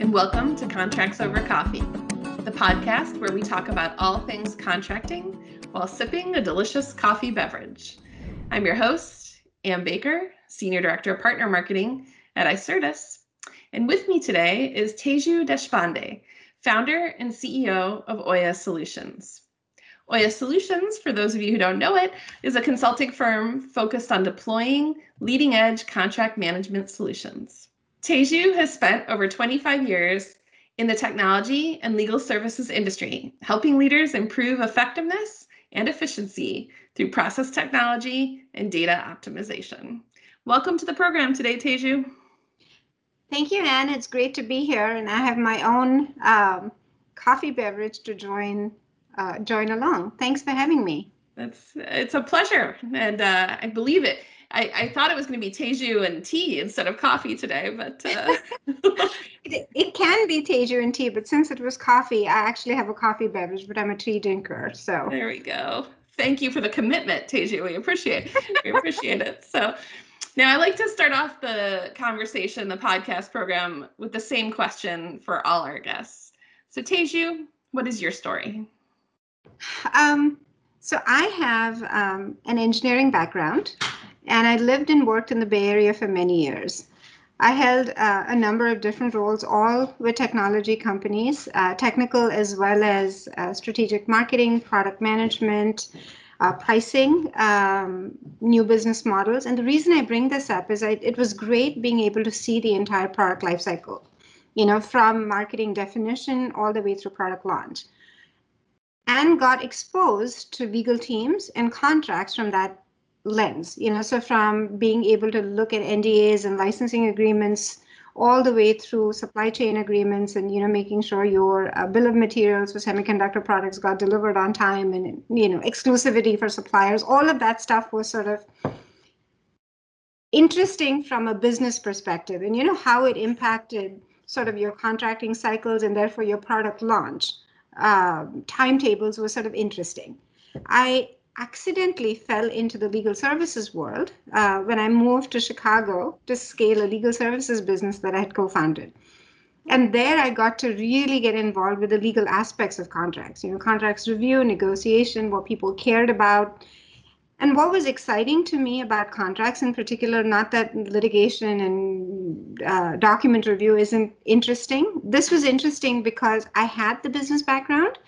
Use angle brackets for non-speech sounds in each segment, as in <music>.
and welcome to Contracts Over Coffee, the podcast where we talk about all things contracting while sipping a delicious coffee beverage. I'm your host, Ann Baker, Senior Director of Partner Marketing at Icertis. And with me today is Teju Deshpande, founder and CEO of Oya Solutions. Oya Solutions, for those of you who don't know it, is a consulting firm focused on deploying leading edge contract management solutions. Teju has spent over 25 years in the technology and legal services industry, helping leaders improve effectiveness and efficiency through process technology and data optimization. Welcome to the program today, Teju. Thank you, Anne. It's great to be here, and I have my own um, coffee beverage to join uh, join along. Thanks for having me. It's it's a pleasure, and uh, I believe it. I, I thought it was going to be Teju and tea instead of coffee today, but uh... <laughs> it, it can be Teju and tea. But since it was coffee, I actually have a coffee beverage, but I'm a tea drinker. So there we go. Thank you for the commitment, Teju. We appreciate we appreciate it. So now I like to start off the conversation, the podcast program, with the same question for all our guests. So Teju, what is your story? Um, so I have um, an engineering background and I lived and worked in the Bay Area for many years. I held uh, a number of different roles, all with technology companies, uh, technical as well as uh, strategic marketing, product management, uh, pricing, um, new business models. And the reason I bring this up is I, it was great being able to see the entire product lifecycle, you know, from marketing definition all the way through product launch. And got exposed to legal teams and contracts from that lens you know so from being able to look at ndas and licensing agreements all the way through supply chain agreements and you know making sure your uh, bill of materials for semiconductor products got delivered on time and you know exclusivity for suppliers all of that stuff was sort of interesting from a business perspective. And you know how it impacted sort of your contracting cycles and therefore your product launch uh, timetables was sort of interesting. I accidentally fell into the legal services world uh, when I moved to Chicago to scale a legal services business that I had co founded. And there I got to really get involved with the legal aspects of contracts, you know, contracts review, negotiation, what people cared about. And what was exciting to me about contracts in particular, not that litigation and uh, document review isn't interesting. This was interesting because I had the business background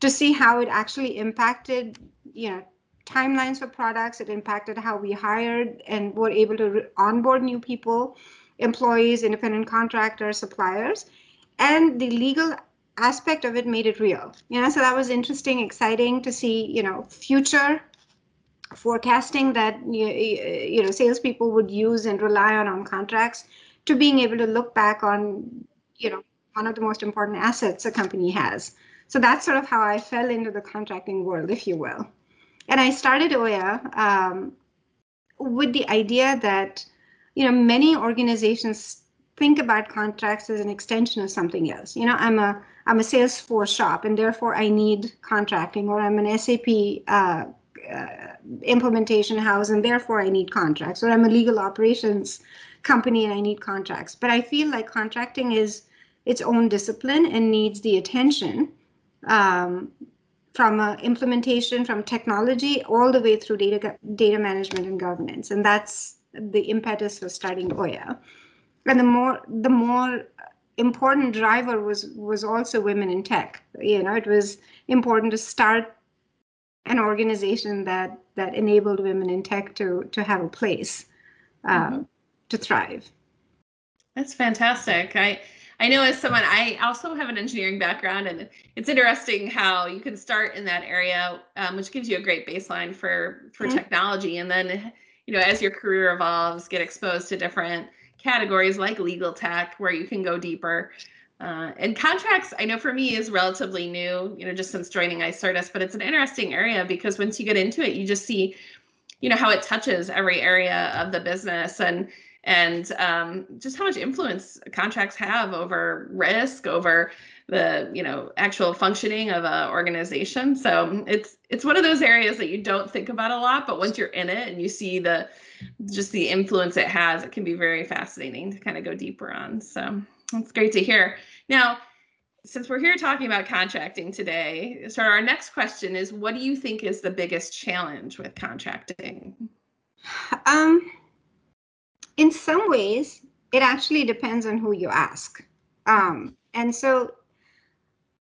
to see how it actually impacted you know timelines for products. It impacted how we hired and were able to onboard new people employees independent contractors suppliers and the legal aspect of it made it real. You know so that was interesting exciting to see you know future forecasting that you, you know salespeople would use and rely on on contracts to being able to look back on you know one of the most important assets a company has. So that's sort of how i fell into the contracting world if you will and I started Oya um, with the idea that you know many organizations think about contracts as an extension of something else. You know, I'm a I'm a Salesforce shop, and therefore I need contracting, or I'm an SAP uh, uh, implementation house, and therefore I need contracts, or I'm a legal operations company and I need contracts. But I feel like contracting is its own discipline and needs the attention um, from uh, implementation, from technology, all the way through data data management and governance, and that's the impetus for starting Oya. And the more the more important driver was was also women in tech. You know, it was important to start an organization that that enabled women in tech to to have a place uh, mm-hmm. to thrive. That's fantastic. I I know as someone, I also have an engineering background, and it's interesting how you can start in that area, um, which gives you a great baseline for for mm-hmm. technology, and then you know as your career evolves, get exposed to different categories like legal tech, where you can go deeper. Uh, and contracts, I know for me is relatively new, you know, just since joining Icertis, but it's an interesting area because once you get into it, you just see, you know, how it touches every area of the business and and um, just how much influence contracts have over risk, over the you know actual functioning of an organization. So it's it's one of those areas that you don't think about a lot but once you're in it and you see the just the influence it has it can be very fascinating to kind of go deeper on. So it's great to hear. Now since we're here talking about contracting today so our next question is what do you think is the biggest challenge with contracting? Um in some ways it actually depends on who you ask um and so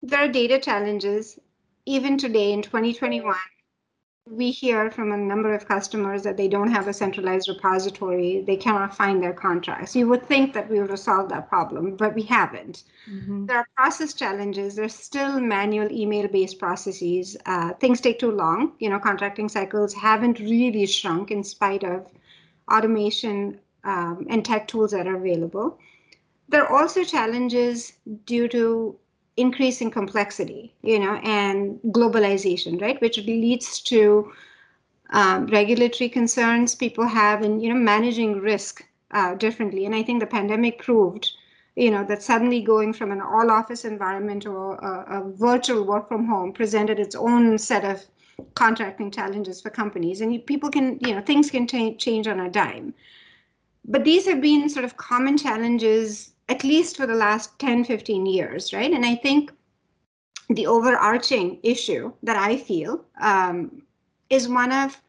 there are data challenges. Even today in 2021, we hear from a number of customers that they don't have a centralized repository. They cannot find their contracts. You would think that we would have solved that problem, but we haven't. Mm-hmm. There are process challenges. There's still manual email based processes. Uh, things take too long. You know, contracting cycles haven't really shrunk in spite of automation um, and tech tools that are available. There are also challenges due to increasing complexity, you know, and globalization, right, which leads to um, regulatory concerns people have in, you know, managing risk uh, differently. And I think the pandemic proved, you know, that suddenly going from an all-office environment or a, a virtual work from home presented its own set of contracting challenges for companies, and people can, you know, things can change on a dime. But these have been sort of common challenges at least for the last 10, 15 years, right? And I think the overarching issue that I feel um, is one of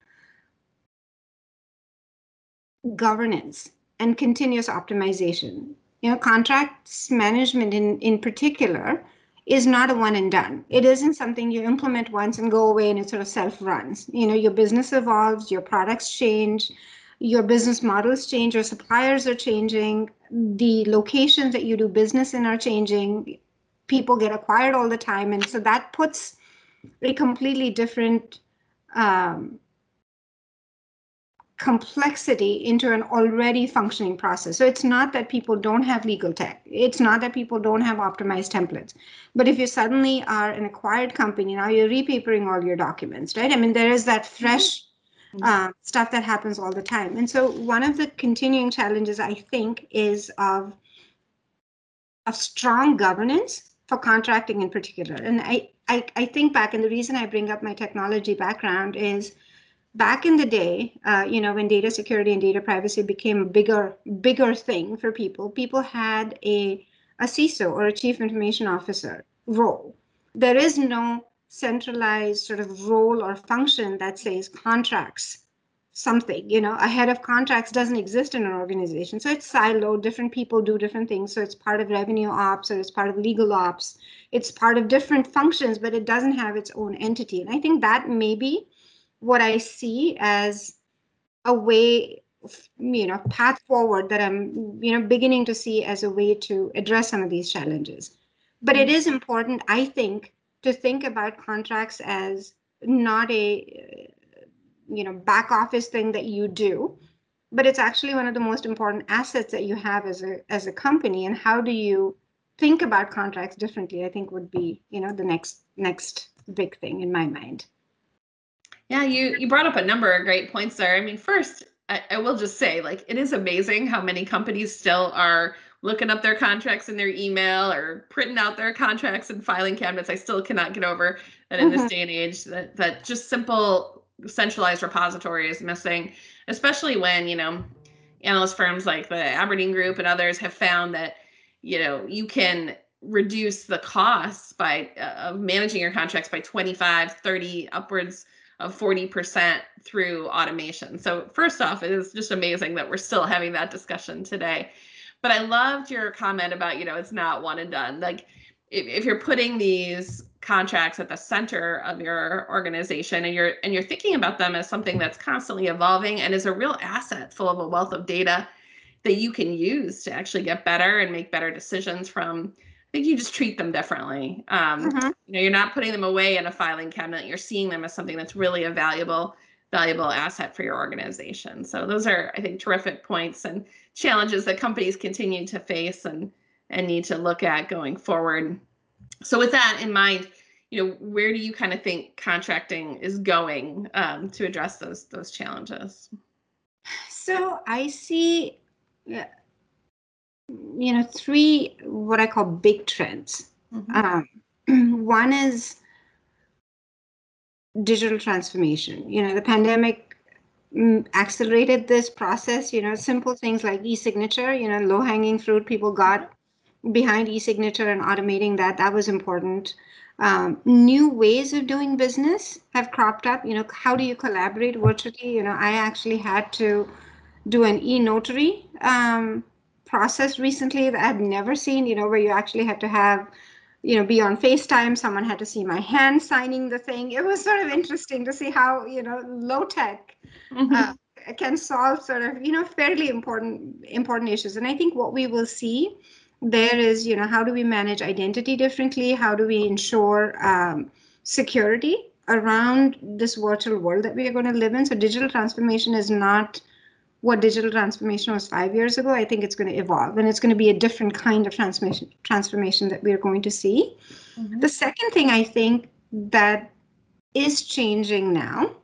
governance and continuous optimization. You know, contracts management in, in particular is not a one and done. It isn't something you implement once and go away and it sort of self runs. You know, your business evolves, your products change, your business models change, your suppliers are changing, the locations that you do business in are changing, people get acquired all the time. And so that puts a completely different um, complexity into an already functioning process. So it's not that people don't have legal tech. It's not that people don't have optimized templates. But if you suddenly are an acquired company, now you're repapering all your documents, right? I mean, there is that fresh uh, stuff that happens all the time. And so one of the continuing challenges I think is of of strong governance for contracting in particular. And I, I, I think back, and the reason I bring up my technology background is back in the day, uh, you know, when data security and data privacy became a bigger, bigger thing for people, people had a, a CISO or a chief information officer role. There is no centralized sort of role or function that says contracts something you know a head of contracts doesn't exist in an organization. So it's siloed different people do different things. So it's part of revenue ops or it's part of legal ops. It's part of different functions but it doesn't have its own entity. And i think that may be what i see as a way you know path forward that i'm you know beginning to see as a way to address some of these challenges. But it mm-hmm. important i think to think about contracts as not a uh, you know back office thing that you do but it's actually one of the most important assets that you have as a as a company. And how do you think about contracts differently i think would be you know the next next big thing in my mind. Yeah you you brought up a number of great points there. I mean first I, I will just say like it is amazing how many companies still are looking up their contracts in their email or printing out their contracts and filing cabinets. I still cannot get over that in mm-hmm. this day and age that, that just simple centralized repository is missing, especially when, you know, analyst firms like the Aberdeen Group and others have found that, you know, you can reduce the costs by uh, of managing your contracts by 25, 30, upwards of 40% through automation. So first off, it is just amazing that we're still having that discussion today. But I loved your comment about, you know, it's not one and done. Like if, if you're putting these contracts at the center of your organization and you're and you're thinking about them as something that's constantly evolving and is a real asset full of a wealth of data that you can use to actually get better and make better decisions from I think you just treat them differently. Um, mm-hmm. You know, you're not putting them away in a filing cabinet. You're seeing them as something that's really a valuable valuable asset for your organization. So those are, I think, terrific points and challenges that companies continue to face and and need to look at going forward. So with that in mind, you know, where do you kind of think contracting is going um, to address those those challenges? So I see, you know, three what I call big trends Mm-hmm. Um, <clears throat> one is digital transformation. You know, the pandemic accelerated this process. You know, simple things like e-signature. You know, low-hanging fruit people got behind e-signature and automating that. That was important. Um, new ways of doing business have cropped up. You know, how do you collaborate virtually? You know, I actually had to do an e-notary um, process recently that I've never seen. You know, where you actually had to have you know, be on FaceTime. Someone had to see my hand signing the thing. It was sort of interesting to see how, you know, low tech mm-hmm. uh, can solve sort of, you know, fairly important important issues. And I think what we will see there is, you know, how do we manage identity differently? How do we ensure um, security around this virtual world that we are going to live in? So digital transformation is not what digital transformation was five years ago, I think it's going to evolve and it's going to be a different kind of transformation transformation that we're going to see. Mm-hmm. The second thing I think that is changing now,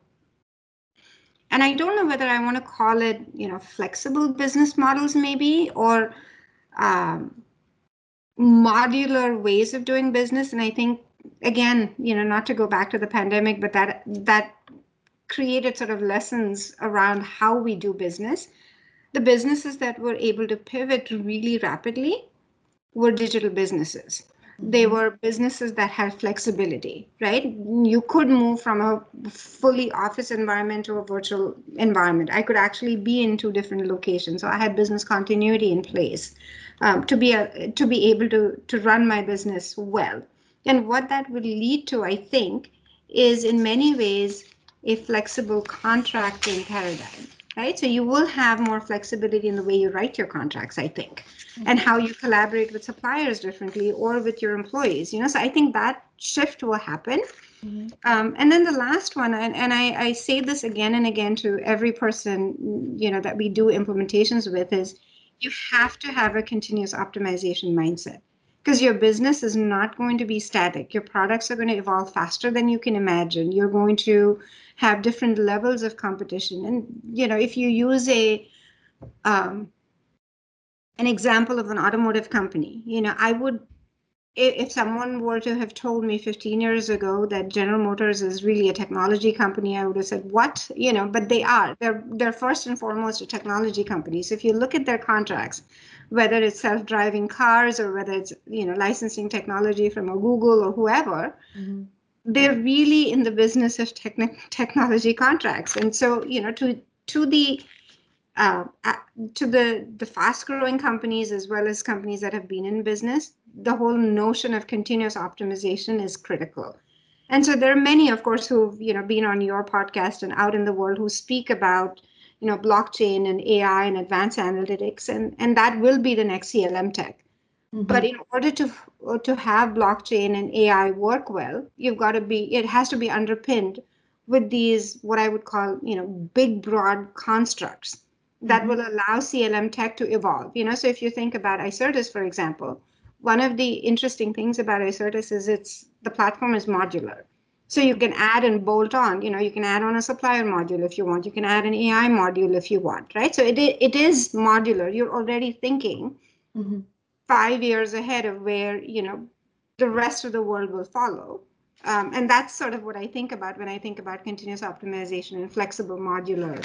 and I don't know whether I want to call it, you know, flexible business models maybe or um, modular ways of doing business. And I think again, you know, not to go back to the pandemic, but that that created sort of lessons around how we do business. The businesses that were able to pivot really rapidly were digital businesses. They mm-hmm. were businesses that had flexibility, right? You could move from a fully office environment to a virtual environment. I could actually be in two different locations. So I had business continuity in place um, to be a, to be able to to run my business well. And what that would lead to, I think, is in many ways a flexible contracting paradigm, right? So you will have more flexibility in the way you write your contracts, I think, mm-hmm. and how you collaborate with suppliers differently or with your employees. You know, so I think that shift will happen. Mm-hmm. Um, and then the last one, and, and I, I say this again and again to every person, you know, that we do implementations with, is you have to have a continuous optimization mindset because your business is not going to be static. Your products are going to evolve faster than you can imagine. You're going to have different levels of competition. And you know, if you use a um, an example of an automotive company, you know, I would if someone were to have told me 15 years ago that General Motors is really a technology company, I would have said, "What?" You know, but they are. They're they're first and foremost a technology company. So if you look at their contracts, whether it's self-driving cars or whether it's you know licensing technology from a Google or whoever, mm-hmm. they're really in the business of techn- technology contracts. And so you know to to the uh, to the the fast growing companies as well as companies that have been in business the whole notion of continuous optimization is critical. And so there are many of course who've you know been on your podcast and out in the world who speak about you know blockchain and ai and advanced analytics and and that will be the next clm tech Mm-hmm. But in order to to have blockchain and AI work well, you've got to be it has to be underpinned with these what I would call you know big broad constructs that mm-hmm. will allow CLM tech to evolve. You know, so if you think about Icertis, for example, one of the interesting things about Icertis is it's the platform is modular. So you can add and bolt on, you know, you can add on a supplier module if you want, you can add an AI module if you want, right? So it, it is modular. You're already thinking mm-hmm. five years ahead of where you know the rest of the world will follow. Um, and that's sort of what i think about when i think about continuous optimization and flexible modular.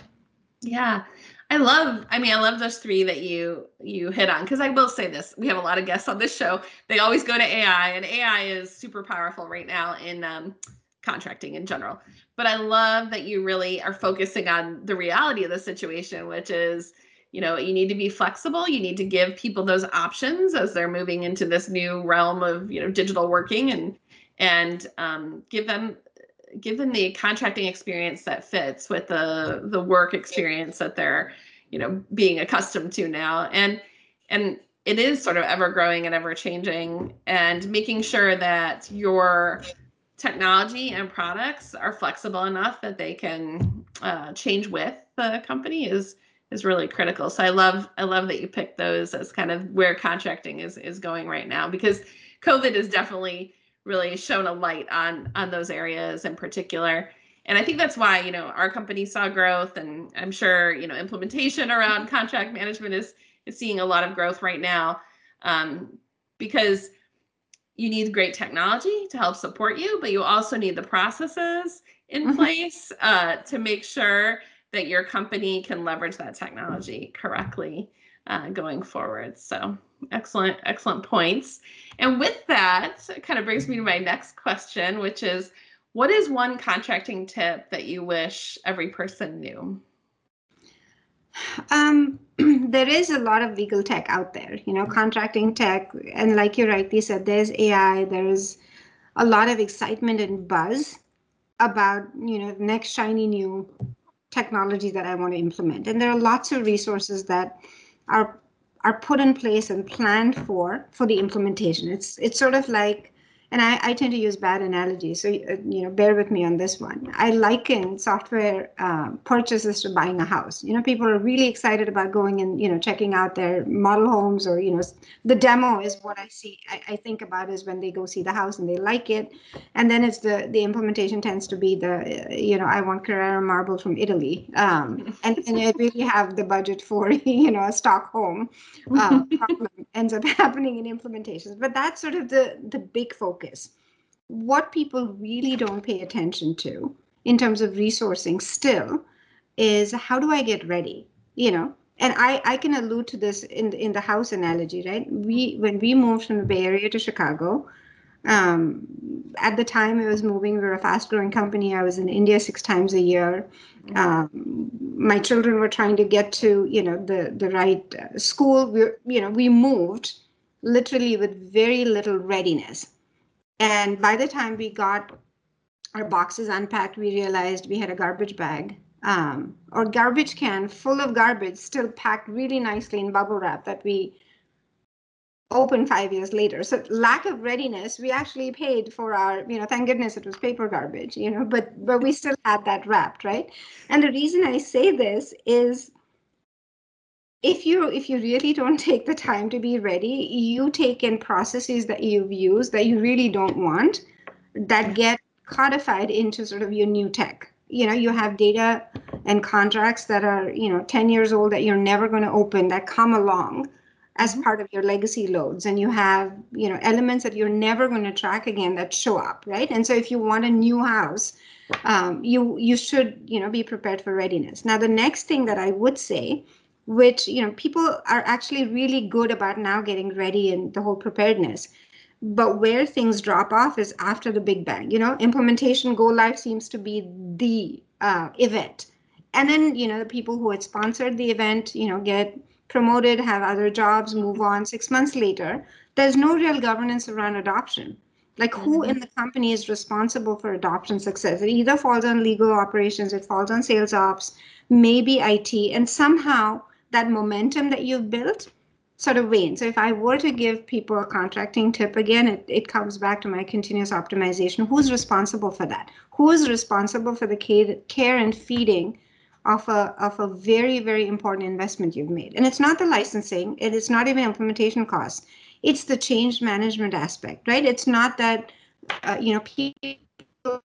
Yeah. I love i mean i love those three that you you hit on because i will say this we have a lot of guests on this show. They always go to ai and ai is super powerful right now in um, contracting in general. But i love that you really are focusing on the reality of the situation which is you know you need to be flexible. You need to give people those options as they're moving into this new realm of you know digital working and and um, give them give them the contracting experience that fits with the the work experience that they're you know being accustomed to now. And and it is sort of ever growing and ever changing and making sure that your technology and products are flexible enough that they can uh, change with the company is is really critical. So I love I love that you picked those as kind of where contracting is is going right now because COVID has definitely really shown a light on on those areas in particular. And I think that's why, you know, our company saw growth and I'm sure, you know, implementation around contract management is is seeing a lot of growth right now. Um, because you need great technology to help support you, but you also need the processes in mm-hmm. place uh, to make sure that your company can leverage that technology correctly uh, going forward. So excellent, excellent points. And with that, it kind of brings me to my next question, which is what is one contracting tip that you wish every person knew? Um, <clears throat> there is a lot of legal tech out there, you know, contracting tech. And like you rightly said, there's AI, there's a lot of excitement and buzz about, you know, the next shiny new technology that I want to implement. And there are lots of resources that are are put in place and planned for for the implementation. It's it's sort of like and I, I tend to use bad analogies, so uh, you know, bear with me on this one. I liken software uh, purchases to buying a house. You know, people are really excited about going and you know checking out their model homes, or you know, the demo is what I see. I, I think about is when they go see the house and they like it, and then it's the the implementation tends to be the uh, you know, I want Carrara marble from Italy, um, and and I really have the budget for <laughs> you know a stock home. Uh, <laughs> problem ends up <laughs> happening in implementations, but that's sort of the the big focus focus. What people really don't pay attention to in terms of resourcing still is how do I get ready? You know, and I, I can allude to this in in the house analogy, right? We when we moved from the Bay Area to Chicago, um, at the time I was moving, we were a fast growing company. I was in India six times a year. Um, my children were trying to get to you know the the right uh, school. We you know we moved literally with very little readiness. And by the time we got our boxes unpacked, we realized we had a garbage bag um, or garbage can full of garbage still packed really nicely in bubble wrap that we opened five years later. So lack of readiness, we actually paid for our, you know, thank goodness it was paper garbage, you know, but but we still had that wrapped, right? And the reason I say this is if you if you really don't <laughs> take the time to be ready you take in processes that you've used that you really don't want that get codified into sort of your new tech. You know you have data and contracts that are you know 10 years old that you're never going to open that come along as mm-hmm. part of your legacy loads. And you have you know elements that you're never going to track again that show up right? And so if you want a new house um, you you should you know be prepared for readiness. Now the next thing that i would say which you know people are actually really good about now getting ready and the whole preparedness. But where things drop off is after the big bang. You know implementation go live seems to be the uh, event. And then you know the people who had sponsored the event you know get promoted have other jobs move on six months later there's no real governance around adoption. Like who mm-hmm. in the company is responsible for adoption success? It either falls on legal operations it falls on sales ops maybe it and somehow that momentum that you've built sort of wanes. So if I were to give people a contracting tip again, it, it comes back to my continuous optimization. Who's responsible for that? Who is responsible for the care and feeding of a of a very, very important investment you've made? And it's not the licensing, it is not even implementation costs. It's the change management aspect, right? It's not that uh, you know people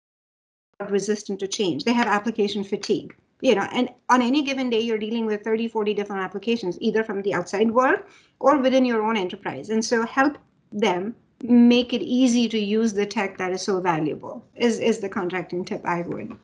are resistant to change. They have application fatigue you know and on any given day you're dealing with 30 40 different applications either from the outside world or within your own enterprise. And so help them make it easy to use the tech that is so valuable is is the contracting tip i would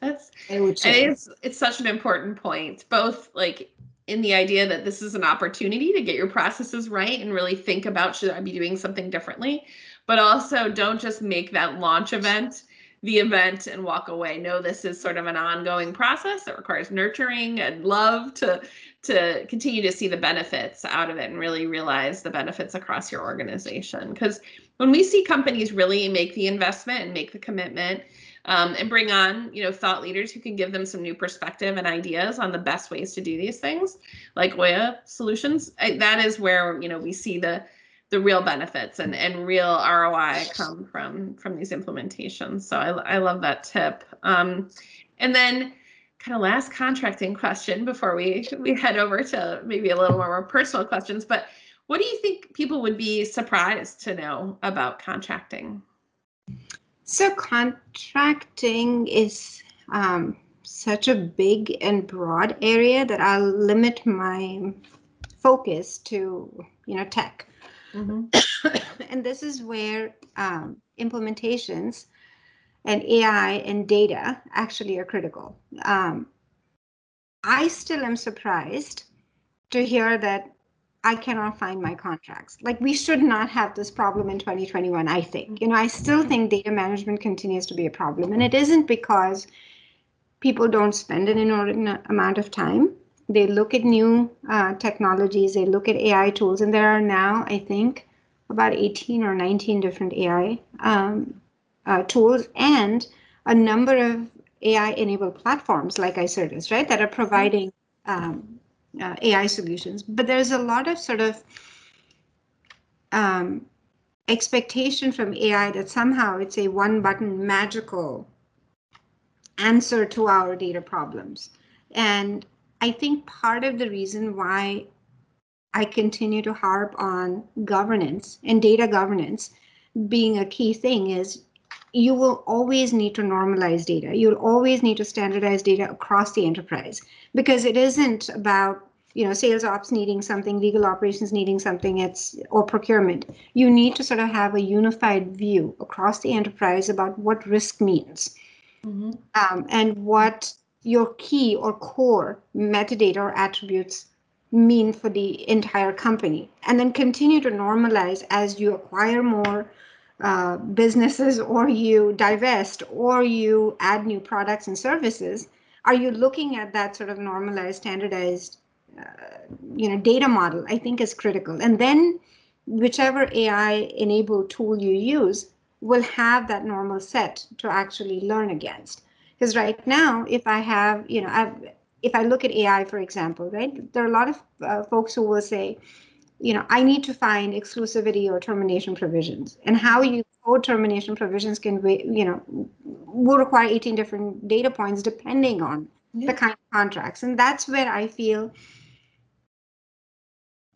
that's i would say. it's it's such an important point both like in the idea that this is an opportunity to get your processes right and really think about should i be doing something differently? But also don't just make that launch event the event and walk away. No, this is sort of an ongoing process that requires nurturing and love to to continue to see the benefits out of it and really realize the benefits across your organization. Because when we see companies really make the investment and make the commitment um, and bring on you know thought leaders who can give them some new perspective and ideas on the best ways to do these things like Oya Solutions, that is where you know we see the the real benefits and, and real ROI come from from these implementations. So I, I love that tip. Um, and then kind of last contracting question before we <laughs> we head over to maybe a little more personal questions. But what do you think people would be surprised to know about contracting? So contracting is um, such a big and broad area that I'll limit my focus to you know tech Mm-hmm. <coughs> and this is where um, implementations and AI and data actually are critical. Um, I still am surprised to hear that I cannot find my contracts. Like we should not have this problem in 2021, I think. You know, I still think data management continues to be a problem. And it isn't because people don't spend an inordinate amount of time. They look at new uh, technologies, they look at AI tools, and there are now, I think, about 18 or 19 different AI um, uh, tools and a number of AI enabled platforms like Icertis, right, that are providing um, uh, AI solutions. But there's a lot of sort of um, expectation from AI that somehow it's a one button magical answer to our data problems. And I think part of the reason why I continue to harp on governance and data governance being a key thing is you will always need to normalize data. You'll always need to standardize data across the enterprise because it isn't about you know sales ops needing something legal operations needing something it's or procurement you need to sort of have a unified view across the enterprise about what risk means mm-hmm. um, and what your key or core metadata or attributes mean for the entire company and then continue to normalize as you acquire more uh, businesses or you divest or you add new products and services are you looking at that sort of normalized standardized uh, you know data model i think is critical. And then whichever ai enabled tool you use will have that normal set to actually learn against because right now if i have you know I've, if i look at ai for example right there are a lot of uh, folks who will say you know i need to find exclusivity or termination provisions and how you code termination provisions can you know will require 18 different data points depending on yeah. the kind of contracts and that's where i feel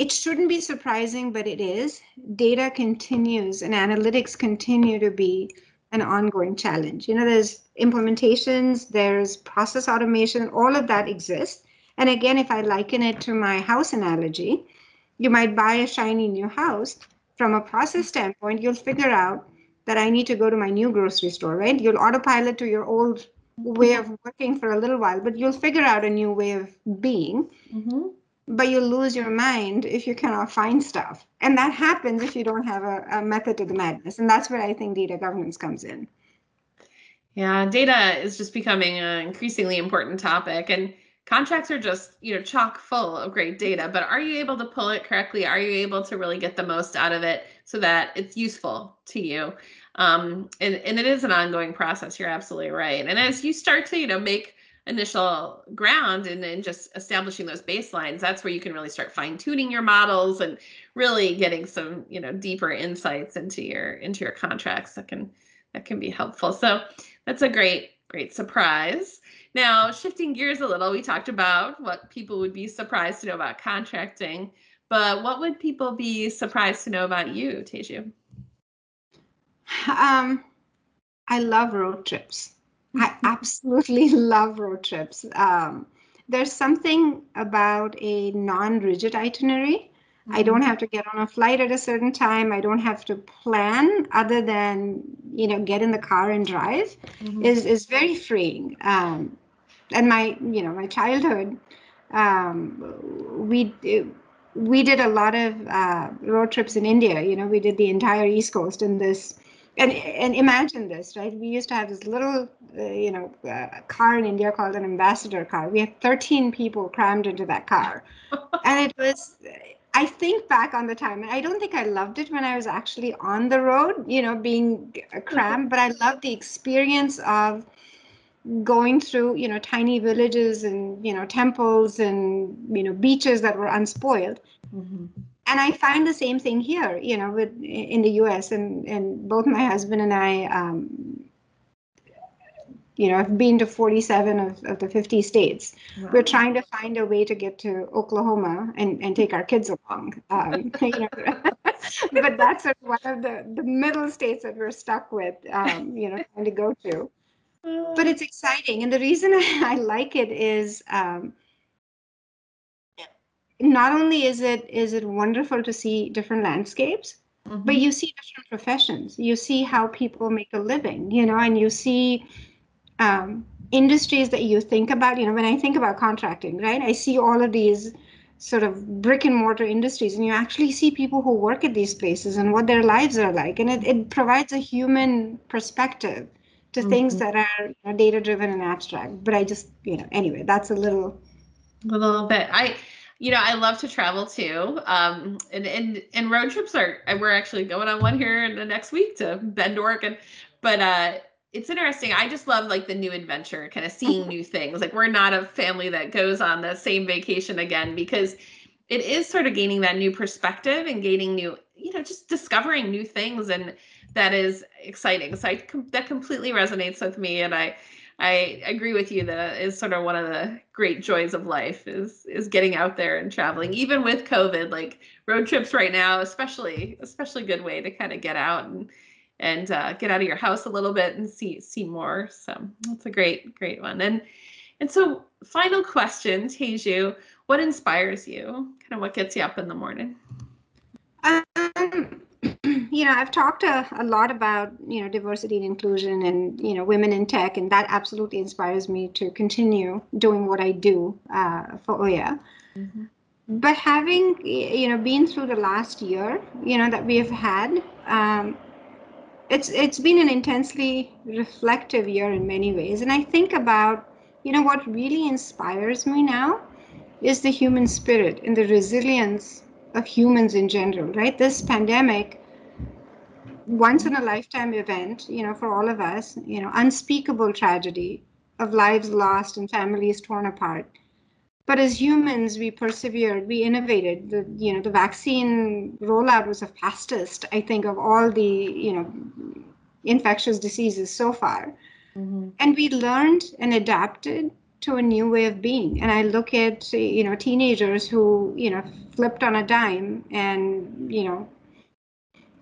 it shouldn't be surprising, but it is. Data continues and analytics continue to be an ongoing challenge. You know, there's implementations, there's process automation, all of that exists. And again, if I liken it to my house analogy, you might buy a shiny new house. From a process standpoint, you'll figure out that I need to go to my new grocery store, right? You'll autopilot to your old way of working for a little while, but you'll figure out a new way of being. Mm-hmm but you lose your mind if you cannot find stuff. And that happens if you don't have a, a method to the madness. And that's where I think data governance comes in. Yeah, data is just becoming an increasingly important topic. And contracts are just, you know, chock full of great data. But are you able to pull it correctly? Are you able to really get the most out of it so that it's useful to you? Um, and, and it is an ongoing process. You're absolutely right. And as you start to, you know, make initial ground and then just establishing those baselines that's where you can really start fine tuning your models and really getting some you know deeper insights into your into your contracts that can that can be helpful. So that's a great great surprise. Now shifting gears a little we talked about what people would be surprised to know about contracting but what would people be surprised to know about you teju? Um i love road trips I absolutely <laughs> love road trips. Um, there's something about a non-rigid itinerary. Mm-hmm. I don't have to get on a flight at a certain time. I don't have to plan other than you know get in the car and drive. Mm-hmm. is is very freeing. Um, and my you know my childhood, um, we we did a lot of uh, road trips in India. You know, we did the entire East Coast in this and and imagine this, right? We used to have this little, you know, uh, car in India called an ambassador car. We had 13 people crammed into that car, <laughs> and it was. I think back on the time, and I don't think I loved it when I was actually on the road, you know, being crammed. but I loved the experience of going through, you know, tiny villages and you know temples and you know beaches that were unspoiled. Mm-hmm and I find the same thing here, you know, with in the U.S. and and both my husband and I, um, you know, I've been to 47 of, of the 50 states. Wow. We're trying to find a way to get to Oklahoma and, and take our kids along. Um, <laughs> you know, <laughs> but that's sort of one of the, the middle states that we're stuck with, um, you know, trying to go to. But it's exciting. And the reason I, <laughs> I like it is um, not only is it is it wonderful to see different landscapes, mm-hmm. but you see different professions. You see how people make a living, you know, and you see um, industries that you think about. You know, when I think about contracting, right, I see all of these sort of brick and mortar industries and you actually see people who work at these places and what their lives are like and it, it provides a human perspective to mm-hmm. things that are you know, data driven and abstract but i just you know anyway that's a little a little bit i you know i love to travel too um and and, and road trips are we're actually going on one here in the next week to bend oregon but uh it's interesting. I just love like the new adventure, kind of seeing mm-hmm. new things. Like we're not a family that goes on the same vacation again because it is sort of gaining that new perspective and gaining new, you know, just discovering new things and that is exciting. So I that completely resonates with me and I I agree with you that is sort of one of the great joys of life is is getting out there and traveling even with covid like road trips right now especially especially good way to kind of get out and and uh, get out of your house a little bit and see see more. So that's a great great one. And and so final question, Teju, what inspires you? Kind of what gets you up in the morning? Um, <clears throat> you know, I've talked a, a lot about you know diversity and inclusion and you know women in tech, and that absolutely inspires me to continue doing what I do uh, for Oya. Mm-hmm but having you know been through the last year you know that we have had um, it's it's been an intensely reflective year in many ways. And i think about you know what really inspires me now is the human spirit and the resilience of humans in general right? This pandemic once in a lifetime event you know for all of us you know unspeakable tragedy of lives lost and families torn apart but as humans we persevered we innovated. The you know the vaccine rollout was the fastest i think of all the you know infectious diseases so far. Mm-hmm. and we learned and adapted to a new way of being. And i look at you know teenagers who you know flipped on a dime and you know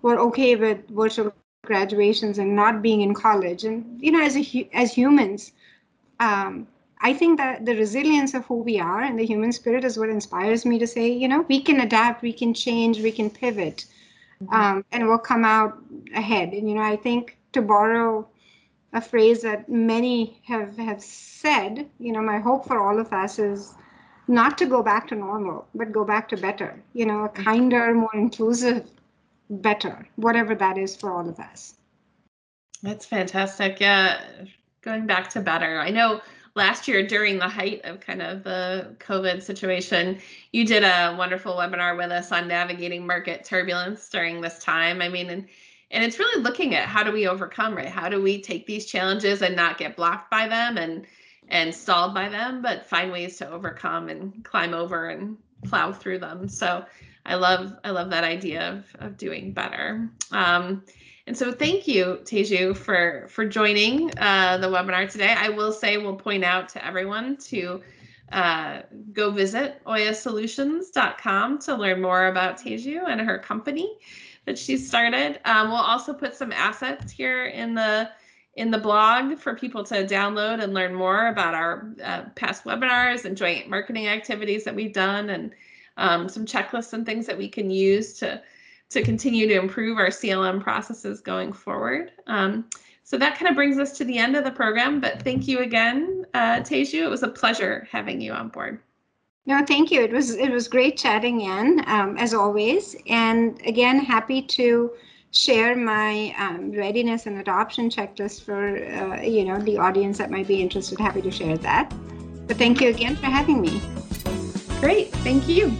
were okay with virtual graduations and not being in college. And you know as a as humans um, I think that the resilience of who we are and the human spirit is what inspires me to say, you know, we can adapt, we can change, we can pivot, mm-hmm. um, and we'll come out ahead. And you know, I think to borrow a phrase that many have have said, you know, my hope for all of us is not to go back to normal, but go back to better. You know, a mm-hmm. kinder, more inclusive, better, whatever that is for all of us. That's fantastic. Yeah, going back to better. I know last year during the height of kind of the COVID situation, you did a wonderful webinar with us on navigating market turbulence during this time. I mean, and and it's really looking at how do we overcome, right? How do we take these challenges and not get blocked by them and and stalled by them, but find ways to overcome and climb over and plow through them. So I love I love that idea of, of doing better. Um, and so thank you, Teju, for, for joining uh, the webinar today. I will say, we'll point out to everyone to uh, go visit oyasolutions.com to learn more about Teju and her company that she started. Um, we'll also put some assets here in the in the blog for people to download and learn more about our uh, past webinars and joint marketing activities that we've done and um, some checklists and things that we can use to to continue to improve our CLM processes going forward. Um, so that kind of brings us to the end of the program, but thank you again, uh, Teju. It was a pleasure having you on board. No, thank you. It was it was great chatting, Anne, um, as always. And again, happy to share my um, readiness and adoption checklist for uh, you know the audience that might be interested. Happy to share that. But thank you again for having me. Great, thank you.